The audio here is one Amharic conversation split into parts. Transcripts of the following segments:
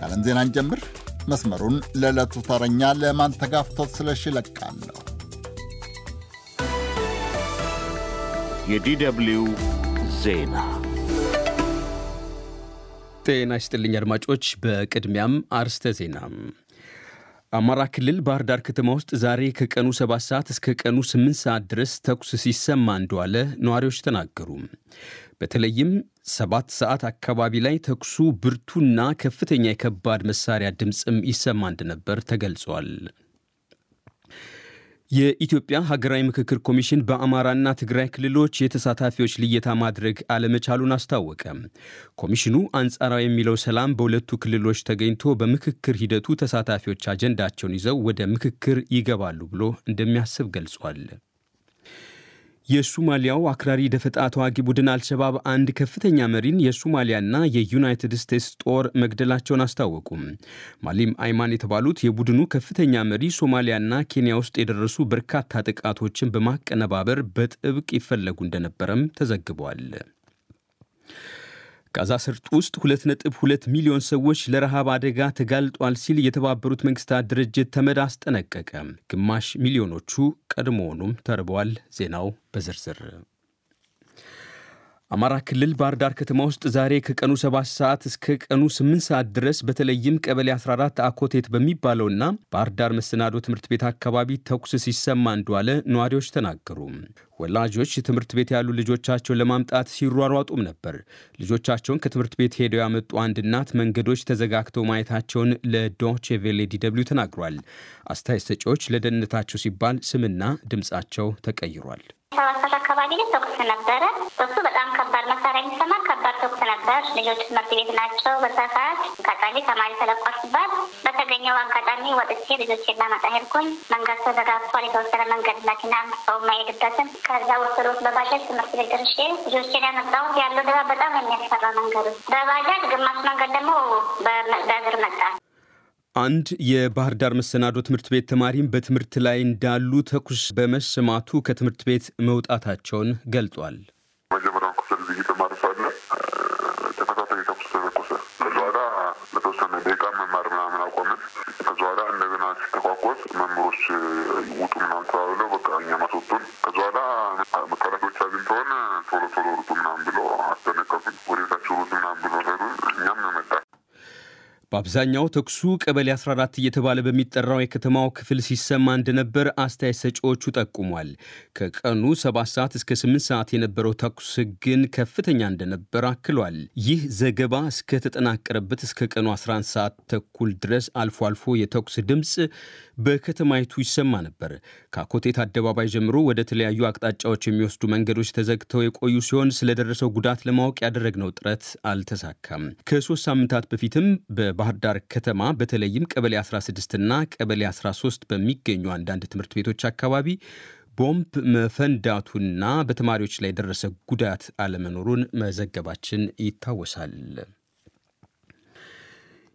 ከዓለም ዜና እንጀምር። መስመሩን ለዕለቱ ተረኛ ለማንተጋፍቶት ስለሽ ይለቃለሁ። የዲደብሊው ዜና ጤና ይስጥልኝ አድማጮች። በቅድሚያም አርስተ ዜና። አማራ ክልል ባህር ዳር ከተማ ውስጥ ዛሬ ከቀኑ 7 ሰዓት እስከ ቀኑ 8 ሰዓት ድረስ ተኩስ ሲሰማ እንደዋለ ነዋሪዎች ተናገሩ። በተለይም ሰባት ሰዓት አካባቢ ላይ ተኩሱ ብርቱና ከፍተኛ የከባድ መሳሪያ ድምፅም ይሰማ እንደነበር ተገልጿል። የኢትዮጵያ ሀገራዊ ምክክር ኮሚሽን በአማራና ትግራይ ክልሎች የተሳታፊዎች ልየታ ማድረግ አለመቻሉን አስታወቀ። ኮሚሽኑ አንጻራዊ የሚለው ሰላም በሁለቱ ክልሎች ተገኝቶ በምክክር ሂደቱ ተሳታፊዎች አጀንዳቸውን ይዘው ወደ ምክክር ይገባሉ ብሎ እንደሚያስብ ገልጿል። የሱማሊያው አክራሪ ደፈጣ ተዋጊ ቡድን አልሸባብ አንድ ከፍተኛ መሪን የሱማሊያና የዩናይትድ ስቴትስ ጦር መግደላቸውን አስታወቁም። ማሊም አይማን የተባሉት የቡድኑ ከፍተኛ መሪ ሶማሊያና ኬንያ ውስጥ የደረሱ በርካታ ጥቃቶችን በማቀነባበር በጥብቅ ይፈለጉ እንደነበረም ተዘግቧል። ጋዛ ሰርጥ ውስጥ 2.2 ሚሊዮን ሰዎች ለረሃብ አደጋ ተጋልጧል ሲል የተባበሩት መንግስታት ድርጅት ተመድ አስጠነቀቀ። ግማሽ ሚሊዮኖቹ ቀድሞውኑም ተርበዋል። ዜናው በዝርዝር አማራ ክልል ባህር ዳር ከተማ ውስጥ ዛሬ ከቀኑ 7 ሰዓት እስከ ቀኑ 8 ሰዓት ድረስ በተለይም ቀበሌ 14 አኮቴት በሚባለውና ባህር ዳር መሰናዶ ትምህርት ቤት አካባቢ ተኩስ ሲሰማ እንደዋለ ነዋሪዎች ተናገሩ። ወላጆች ትምህርት ቤት ያሉ ልጆቻቸውን ለማምጣት ሲሯሯጡም ነበር። ልጆቻቸውን ከትምህርት ቤት ሄደው ያመጡ አንድ እናት መንገዶች ተዘጋግተው ማየታቸውን ለዶቼ ቬሌ ዲደብሊው ተናግሯል። አስተያየት ሰጪዎች ለደህንነታቸው ሲባል ስምና ድምፃቸው ተቀይሯል። ሰባት ሰዓት አካባቢ ላይ ተኩስ ነበረ። ተኩሱ በጣም ከባድ መሳሪያ የሚሰማ ከባድ ተኩስ ነበር። ልጆች ትምህርት ቤት ናቸው። በዛ ሰዓት አጋጣሚ ተማሪ ተለቋል ሲባል በተገኘው አጋጣሚ ወጥቼ ልጆቼን ላመጣ ሄድኩኝ። መንገድ ተዘጋግቷል። የተወሰነ መንገድ መኪና ሰው የማይሄድበትን ከዛ ወሰዶት በባጃጅ ትምህርት ቤት ደርሼ ልጆቼን ያመጣሁት ያለው ድባብ በጣም የሚያስፈራ መንገዱ በባጃጅ ግማሽ መንገድ ደግሞ በእግር መጣ። አንድ የባህር ዳር መሰናዶ ትምህርት ቤት ተማሪም በትምህርት ላይ እንዳሉ ተኩስ በመሰማቱ ከትምህርት ቤት መውጣታቸውን ገልጧል። መጀመሪያውን ክፍል እየተማረ ሳለ ተከታታይ ተኩስ ተተኮሰ። ከዚ በኋላ ለተወሰነ ደቂቃ መማር ምናምን አቆምን። ከዚ በኋላ እንደገና ሲተኳኮስ መምህሮች ውጡ ምናምን ተባብለው በቃ እኛ ማስወጡን። ከዚ በኋላ መከላከያዎች አግኝተውን ቶሎ ቶሎ ሩጡ ምናምን ብሎ አስጠነቀቁን። ወደታቸው ሩጡ ምናምን ብሎ ሄዱን። እኛም መጣ በአብዛኛው ተኩሱ ቀበሌ 14 እየተባለ በሚጠራው የከተማው ክፍል ሲሰማ እንደነበር አስተያየት ሰጪዎቹ ጠቁሟል። ከቀኑ 7 ሰዓት እስከ 8 ሰዓት የነበረው ተኩስ ግን ከፍተኛ እንደነበር አክሏል። ይህ ዘገባ እስከተጠናቀረበት እስከ ቀኑ 11 ሰዓት ተኩል ድረስ አልፎ አልፎ የተኩስ ድምፅ በከተማይቱ ይሰማ ነበር። ከአኮቴት አደባባይ ጀምሮ ወደ ተለያዩ አቅጣጫዎች የሚወስዱ መንገዶች ተዘግተው የቆዩ ሲሆን ስለደረሰው ጉዳት ለማወቅ ያደረግነው ጥረት አልተሳካም። ከሶስት ሳምንታት በፊትም በባህር ዳር ከተማ በተለይም ቀበሌ 16 እና ቀበሌ 13 በሚገኙ አንዳንድ ትምህርት ቤቶች አካባቢ ቦምብ መፈንዳቱና በተማሪዎች ላይ የደረሰ ጉዳት አለመኖሩን መዘገባችን ይታወሳል።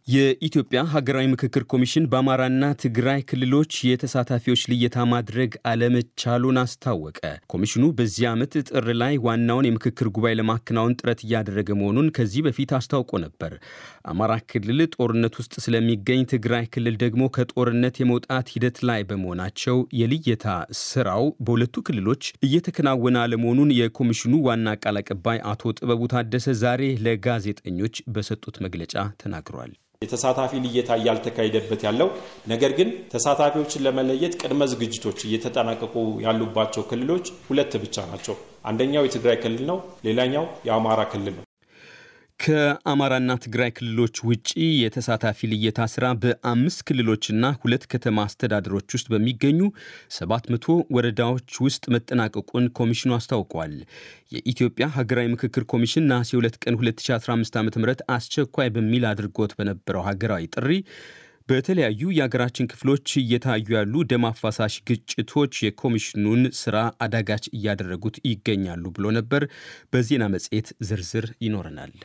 የኢትዮጵያ ሀገራዊ ምክክር ኮሚሽን በአማራና ትግራይ ክልሎች የተሳታፊዎች ልየታ ማድረግ አለመቻሉን አስታወቀ። ኮሚሽኑ በዚህ ዓመት ጥር ላይ ዋናውን የምክክር ጉባኤ ለማከናወን ጥረት እያደረገ መሆኑን ከዚህ በፊት አስታውቆ ነበር። አማራ ክልል ጦርነት ውስጥ ስለሚገኝ፣ ትግራይ ክልል ደግሞ ከጦርነት የመውጣት ሂደት ላይ በመሆናቸው የልየታ ስራው በሁለቱ ክልሎች እየተከናወነ አለመሆኑን የኮሚሽኑ ዋና ቃል አቀባይ አቶ ጥበቡ ታደሰ ዛሬ ለጋዜጠኞች በሰጡት መግለጫ ተናግሯል። የተሳታፊ ልየታ እያልተካሄደበት ያለው ነገር ግን ተሳታፊዎችን ለመለየት ቅድመ ዝግጅቶች እየተጠናቀቁ ያሉባቸው ክልሎች ሁለት ብቻ ናቸው። አንደኛው የትግራይ ክልል ነው። ሌላኛው የአማራ ክልል ነው። ከአማራና ትግራይ ክልሎች ውጪ የተሳታፊ ልየታ ስራ በአምስት ክልሎችና ሁለት ከተማ አስተዳደሮች ውስጥ በሚገኙ 700 ወረዳዎች ውስጥ መጠናቀቁን ኮሚሽኑ አስታውቋል። የኢትዮጵያ ሀገራዊ ምክክር ኮሚሽን ነሐሴ 2 ቀን 2015 ዓ ም አስቸኳይ በሚል አድርጎት በነበረው ሀገራዊ ጥሪ በተለያዩ የሀገራችን ክፍሎች እየታዩ ያሉ ደም አፋሳሽ ግጭቶች የኮሚሽኑን ስራ አዳጋች እያደረጉት ይገኛሉ ብሎ ነበር። በዜና መጽሔት ዝርዝር ይኖረናል።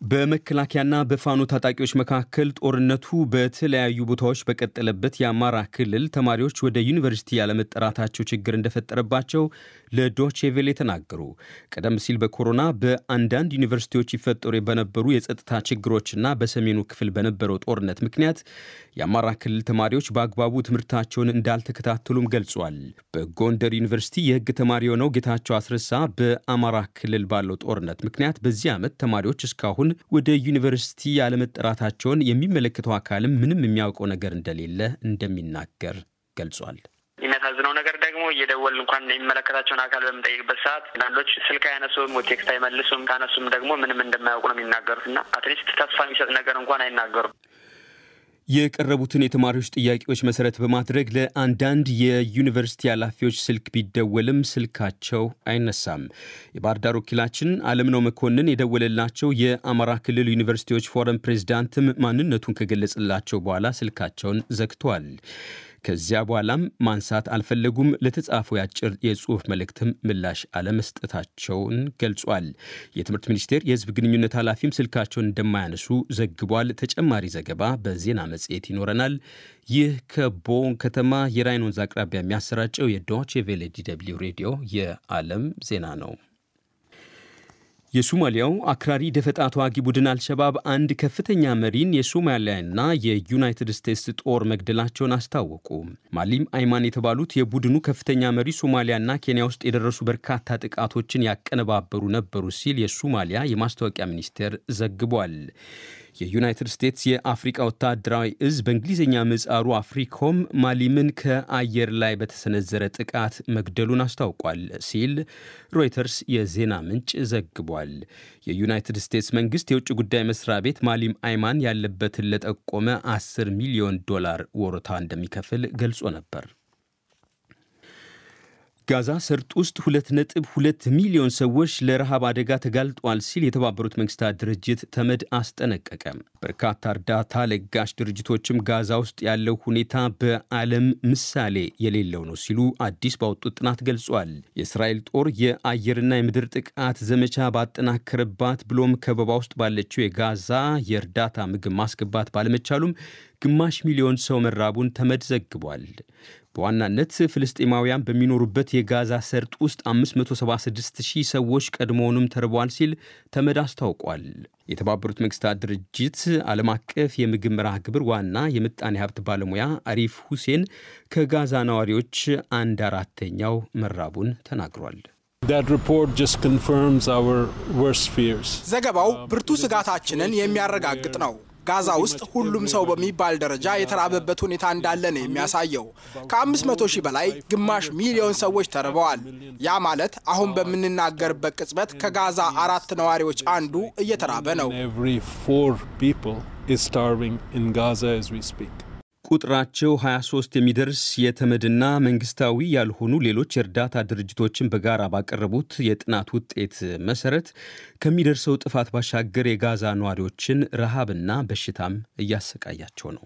በመከላከያና በፋኖ ታጣቂዎች መካከል ጦርነቱ በተለያዩ ቦታዎች በቀጠለበት የአማራ ክልል ተማሪዎች ወደ ዩኒቨርሲቲ ያለመጠራታቸው ችግር እንደፈጠረባቸው ለዶቼ ቬሌ ተናገሩ። ቀደም ሲል በኮሮና በአንዳንድ ዩኒቨርሲቲዎች ይፈጠሩ በነበሩ የጸጥታ ችግሮችና በሰሜኑ ክፍል በነበረው ጦርነት ምክንያት የአማራ ክልል ተማሪዎች በአግባቡ ትምህርታቸውን እንዳልተከታተሉም ገልጿል። በጎንደር ዩኒቨርሲቲ የሕግ ተማሪ የሆነው ጌታቸው አስረሳ በአማራ ክልል ባለው ጦርነት ምክንያት በዚህ ዓመት ተማሪዎች እስካሁን ወደ ዩኒቨርሲቲ ያለመጠራታቸውን የሚመለከተው አካልም ምንም የሚያውቀው ነገር እንደሌለ እንደሚናገር ገልጿል። የሚያሳዝነው ነገር ደግሞ እየደወልን እንኳን የሚመለከታቸውን አካል በምንጠይቅበት ሰዓት አንዳንዶች ስልክ አያነሱም፣ text አይመልሱም። ካነሱም ደግሞ ምንም እንደማያውቁ ነው የሚናገሩት እና at least ተስፋ የሚሰጥ ነገር እንኳን አይናገሩም። የቀረቡትን የተማሪዎች ጥያቄዎች መሰረት በማድረግ ለአንዳንድ የዩኒቨርሲቲ ኃላፊዎች ስልክ ቢደወልም ስልካቸው አይነሳም። የባህር ዳር ወኪላችን አለምነው መኮንን የደወለላቸው የአማራ ክልል ዩኒቨርሲቲዎች ፎረም ፕሬዚዳንትም ማንነቱን ከገለጽላቸው በኋላ ስልካቸውን ዘግቷል። ከዚያ በኋላም ማንሳት አልፈለጉም። ለተጻፈው የአጭር የጽሑፍ መልእክትም ምላሽ አለመስጠታቸውን ገልጿል። የትምህርት ሚኒስቴር የሕዝብ ግንኙነት ኃላፊም ስልካቸውን እንደማያነሱ ዘግቧል። ተጨማሪ ዘገባ በዜና መጽሔት ይኖረናል። ይህ ከቦን ከተማ የራይን ወንዝ አቅራቢያ የሚያሰራጨው የዶቼ ቬለ ዲ ደብልዩ ሬዲዮ የዓለም ዜና ነው። የሶማሊያው አክራሪ ደፈጣ ተዋጊ ቡድን አልሸባብ አንድ ከፍተኛ መሪን የሶማሊያና የዩናይትድ ስቴትስ ጦር መግደላቸውን አስታወቁ። ማሊም አይማን የተባሉት የቡድኑ ከፍተኛ መሪ ሶማሊያና ኬንያ ውስጥ የደረሱ በርካታ ጥቃቶችን ያቀነባበሩ ነበሩ ሲል የሶማሊያ የማስታወቂያ ሚኒስቴር ዘግቧል። የዩናይትድ ስቴትስ የአፍሪቃ ወታደራዊ እዝ በእንግሊዝኛ ምጻሩ አፍሪኮም ማሊምን ከአየር ላይ በተሰነዘረ ጥቃት መግደሉን አስታውቋል ሲል ሮይተርስ የዜና ምንጭ ዘግቧል። የዩናይትድ ስቴትስ መንግስት የውጭ ጉዳይ መስሪያ ቤት ማሊም አይማን ያለበትን ለጠቆመ 10 ሚሊዮን ዶላር ወሮታ እንደሚከፍል ገልጾ ነበር። ጋዛ ሰርጥ ውስጥ 2.2 ሚሊዮን ሰዎች ለረሃብ አደጋ ተጋልጧል ሲል የተባበሩት መንግስታት ድርጅት ተመድ አስጠነቀቀ። በርካታ እርዳታ ለጋሽ ድርጅቶችም ጋዛ ውስጥ ያለው ሁኔታ በዓለም ምሳሌ የሌለው ነው ሲሉ አዲስ ባወጡት ጥናት ገልጿል። የእስራኤል ጦር የአየርና የምድር ጥቃት ዘመቻ ባጠናከረባት ብሎም ከበባ ውስጥ ባለችው የጋዛ የእርዳታ ምግብ ማስገባት ባለመቻሉም ግማሽ ሚሊዮን ሰው መራቡን ተመድ ዘግቧል። በዋናነት ፍልስጤማውያን በሚኖሩበት የጋዛ ሰርጥ ውስጥ 576 ሺህ ሰዎች ቀድሞውንም ተርበዋል ሲል ተመድ አስታውቋል። የተባበሩት መንግስታት ድርጅት ዓለም አቀፍ የምግብ መርሃ ግብር ዋና የምጣኔ ሀብት ባለሙያ አሪፍ ሁሴን ከጋዛ ነዋሪዎች አንድ አራተኛው መራቡን ተናግሯል። ዘገባው ብርቱ ስጋታችንን የሚያረጋግጥ ነው። ጋዛ ውስጥ ሁሉም ሰው በሚባል ደረጃ የተራበበት ሁኔታ እንዳለ ነው የሚያሳየው። ከ500 ሺህ በላይ ግማሽ ሚሊዮን ሰዎች ተርበዋል። ያ ማለት አሁን በምንናገርበት ቅጽበት ከጋዛ አራት ነዋሪዎች አንዱ እየተራበ ነው። ቁጥራቸው 23 የሚደርስ የተመድና መንግስታዊ ያልሆኑ ሌሎች የእርዳታ ድርጅቶችን በጋራ ባቀረቡት የጥናት ውጤት መሰረት ከሚደርሰው ጥፋት ባሻገር የጋዛ ነዋሪዎችን ረሃብና በሽታም እያሰቃያቸው ነው።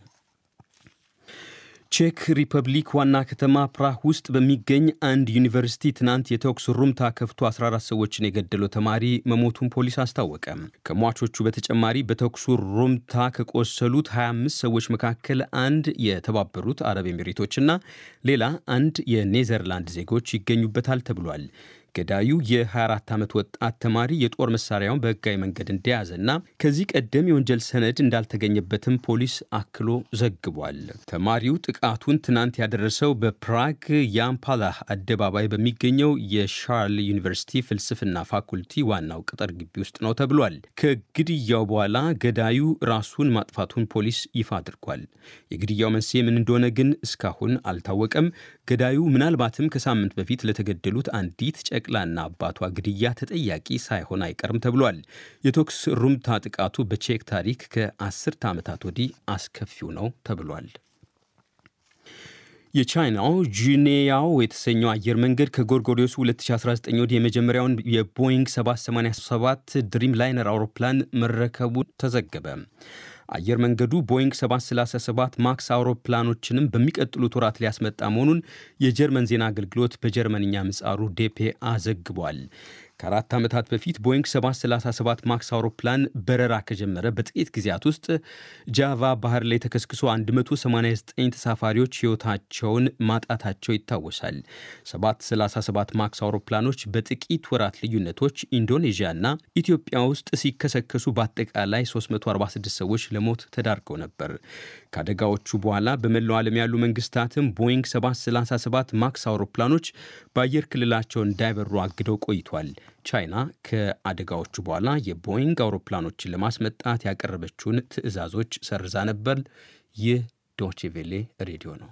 ቼክ ሪፐብሊክ ዋና ከተማ ፕራህ ውስጥ በሚገኝ አንድ ዩኒቨርሲቲ ትናንት የተኩስ ሩምታ ከፍቶ 14 ሰዎችን የገደለው ተማሪ መሞቱን ፖሊስ አስታወቀ። ከሟቾቹ በተጨማሪ በተኩሱ ሩምታ ከቆሰሉት 25 ሰዎች መካከል አንድ የተባበሩት አረብ ኤሚሬቶችና ሌላ አንድ የኔዘርላንድ ዜጎች ይገኙበታል ተብሏል። ገዳዩ የ24 ዓመት ወጣት ተማሪ የጦር መሳሪያውን በሕጋዊ መንገድ እንደያዘና ከዚህ ቀደም የወንጀል ሰነድ እንዳልተገኘበትም ፖሊስ አክሎ ዘግቧል። ተማሪው ጥቃቱን ትናንት ያደረሰው በፕራግ የአምፓላህ አደባባይ በሚገኘው የሻርል ዩኒቨርሲቲ ፍልስፍና ፋኩልቲ ዋናው ቅጥር ግቢ ውስጥ ነው ተብሏል። ከግድያው በኋላ ገዳዩ ራሱን ማጥፋቱን ፖሊስ ይፋ አድርጓል። የግድያው መንስኤ ምን እንደሆነ ግን እስካሁን አልታወቀም። ገዳዩ ምናልባትም ከሳምንት በፊት ለተገደሉት አንዲት ጨቅላና አባቷ ግድያ ተጠያቂ ሳይሆን አይቀርም ተብሏል። የተኩስ ሩምታ ጥቃቱ በቼክ ታሪክ ከአስርተ ዓመታት ወዲህ አስከፊው ነው ተብሏል። የቻይናው ጂኔያው የተሰኘው አየር መንገድ ከጎርጎሪዮሱ 2019 ወዲህ የመጀመሪያውን የቦይንግ 787 ድሪም ላይነር አውሮፕላን መረከቡ ተዘገበ። አየር መንገዱ ቦይንግ 737 ማክስ አውሮፕላኖችንም በሚቀጥሉት ወራት ሊያስመጣ መሆኑን የጀርመን ዜና አገልግሎት በጀርመንኛ ምጻሩ ዴፔአ ዘግቧል። ከአራት ዓመታት በፊት ቦይንግ 737 ማክስ አውሮፕላን በረራ ከጀመረ በጥቂት ጊዜያት ውስጥ ጃቫ ባህር ላይ ተከስክሶ 189 ተሳፋሪዎች ሕይወታቸውን ማጣታቸው ይታወሳል። 737 ማክስ አውሮፕላኖች በጥቂት ወራት ልዩነቶች ኢንዶኔዥያና ኢትዮጵያ ውስጥ ሲከሰከሱ በአጠቃላይ 346 ሰዎች ለሞት ተዳርገው ነበር። ከአደጋዎቹ በኋላ በመላው ዓለም ያሉ መንግስታትም ቦይንግ 737 ማክስ አውሮፕላኖች በአየር ክልላቸው እንዳይበሩ አግደው ቆይቷል። ቻይና ከአደጋዎቹ በኋላ የቦይንግ አውሮፕላኖችን ለማስመጣት ያቀረበችውን ትዕዛዞች ሰርዛ ነበር። ይህ ዶችቬሌ ሬዲዮ ነው።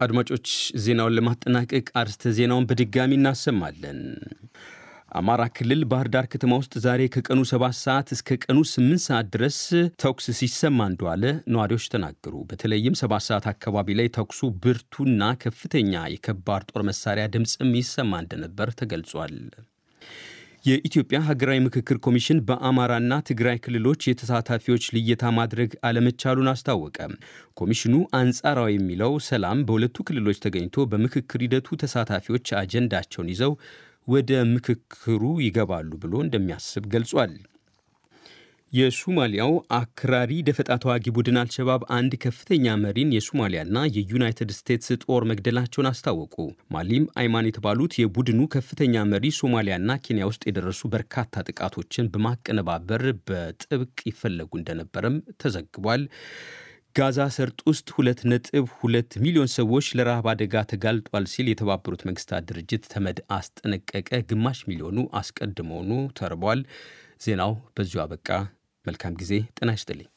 አድማጮች ዜናውን ለማጠናቀቅ አርስተ ዜናውን በድጋሚ እናሰማለን። አማራ ክልል ባህር ዳር ከተማ ውስጥ ዛሬ ከቀኑ 7 ሰዓት እስከ ቀኑ 8 ሰዓት ድረስ ተኩስ ሲሰማ እንደዋለ ነዋሪዎች ተናገሩ። በተለይም 7 ሰዓት አካባቢ ላይ ተኩሱ ብርቱና ከፍተኛ የከባድ ጦር መሳሪያ ድምፅም ይሰማ እንደነበር ተገልጿል። የኢትዮጵያ ሀገራዊ ምክክር ኮሚሽን በአማራና ትግራይ ክልሎች የተሳታፊዎች ልየታ ማድረግ አለመቻሉን አስታወቀ። ኮሚሽኑ አንጻራዊ የሚለው ሰላም በሁለቱ ክልሎች ተገኝቶ በምክክር ሂደቱ ተሳታፊዎች አጀንዳቸውን ይዘው ወደ ምክክሩ ይገባሉ ብሎ እንደሚያስብ ገልጿል። የሱማሊያው አክራሪ ደፈጣ ተዋጊ ቡድን አልሸባብ አንድ ከፍተኛ መሪን የሱማሊያና የዩናይትድ ስቴትስ ጦር መግደላቸውን አስታወቁ። ማሊም አይማን የተባሉት የቡድኑ ከፍተኛ መሪ ሶማሊያና ኬንያ ውስጥ የደረሱ በርካታ ጥቃቶችን በማቀነባበር በጥብቅ ይፈለጉ እንደነበረም ተዘግቧል። ጋዛ ሰርጥ ውስጥ ሁለት ነጥብ ሁለት ሚሊዮን ሰዎች ለረሃብ አደጋ ተጋልጧል ሲል የተባበሩት መንግስታት ድርጅት ተመድ አስጠነቀቀ። ግማሽ ሚሊዮኑ አስቀድሞውኑ ተርቧል። ዜናው በዚሁ አበቃ። መልካም ጊዜ። ጤና ይስጥልኝ።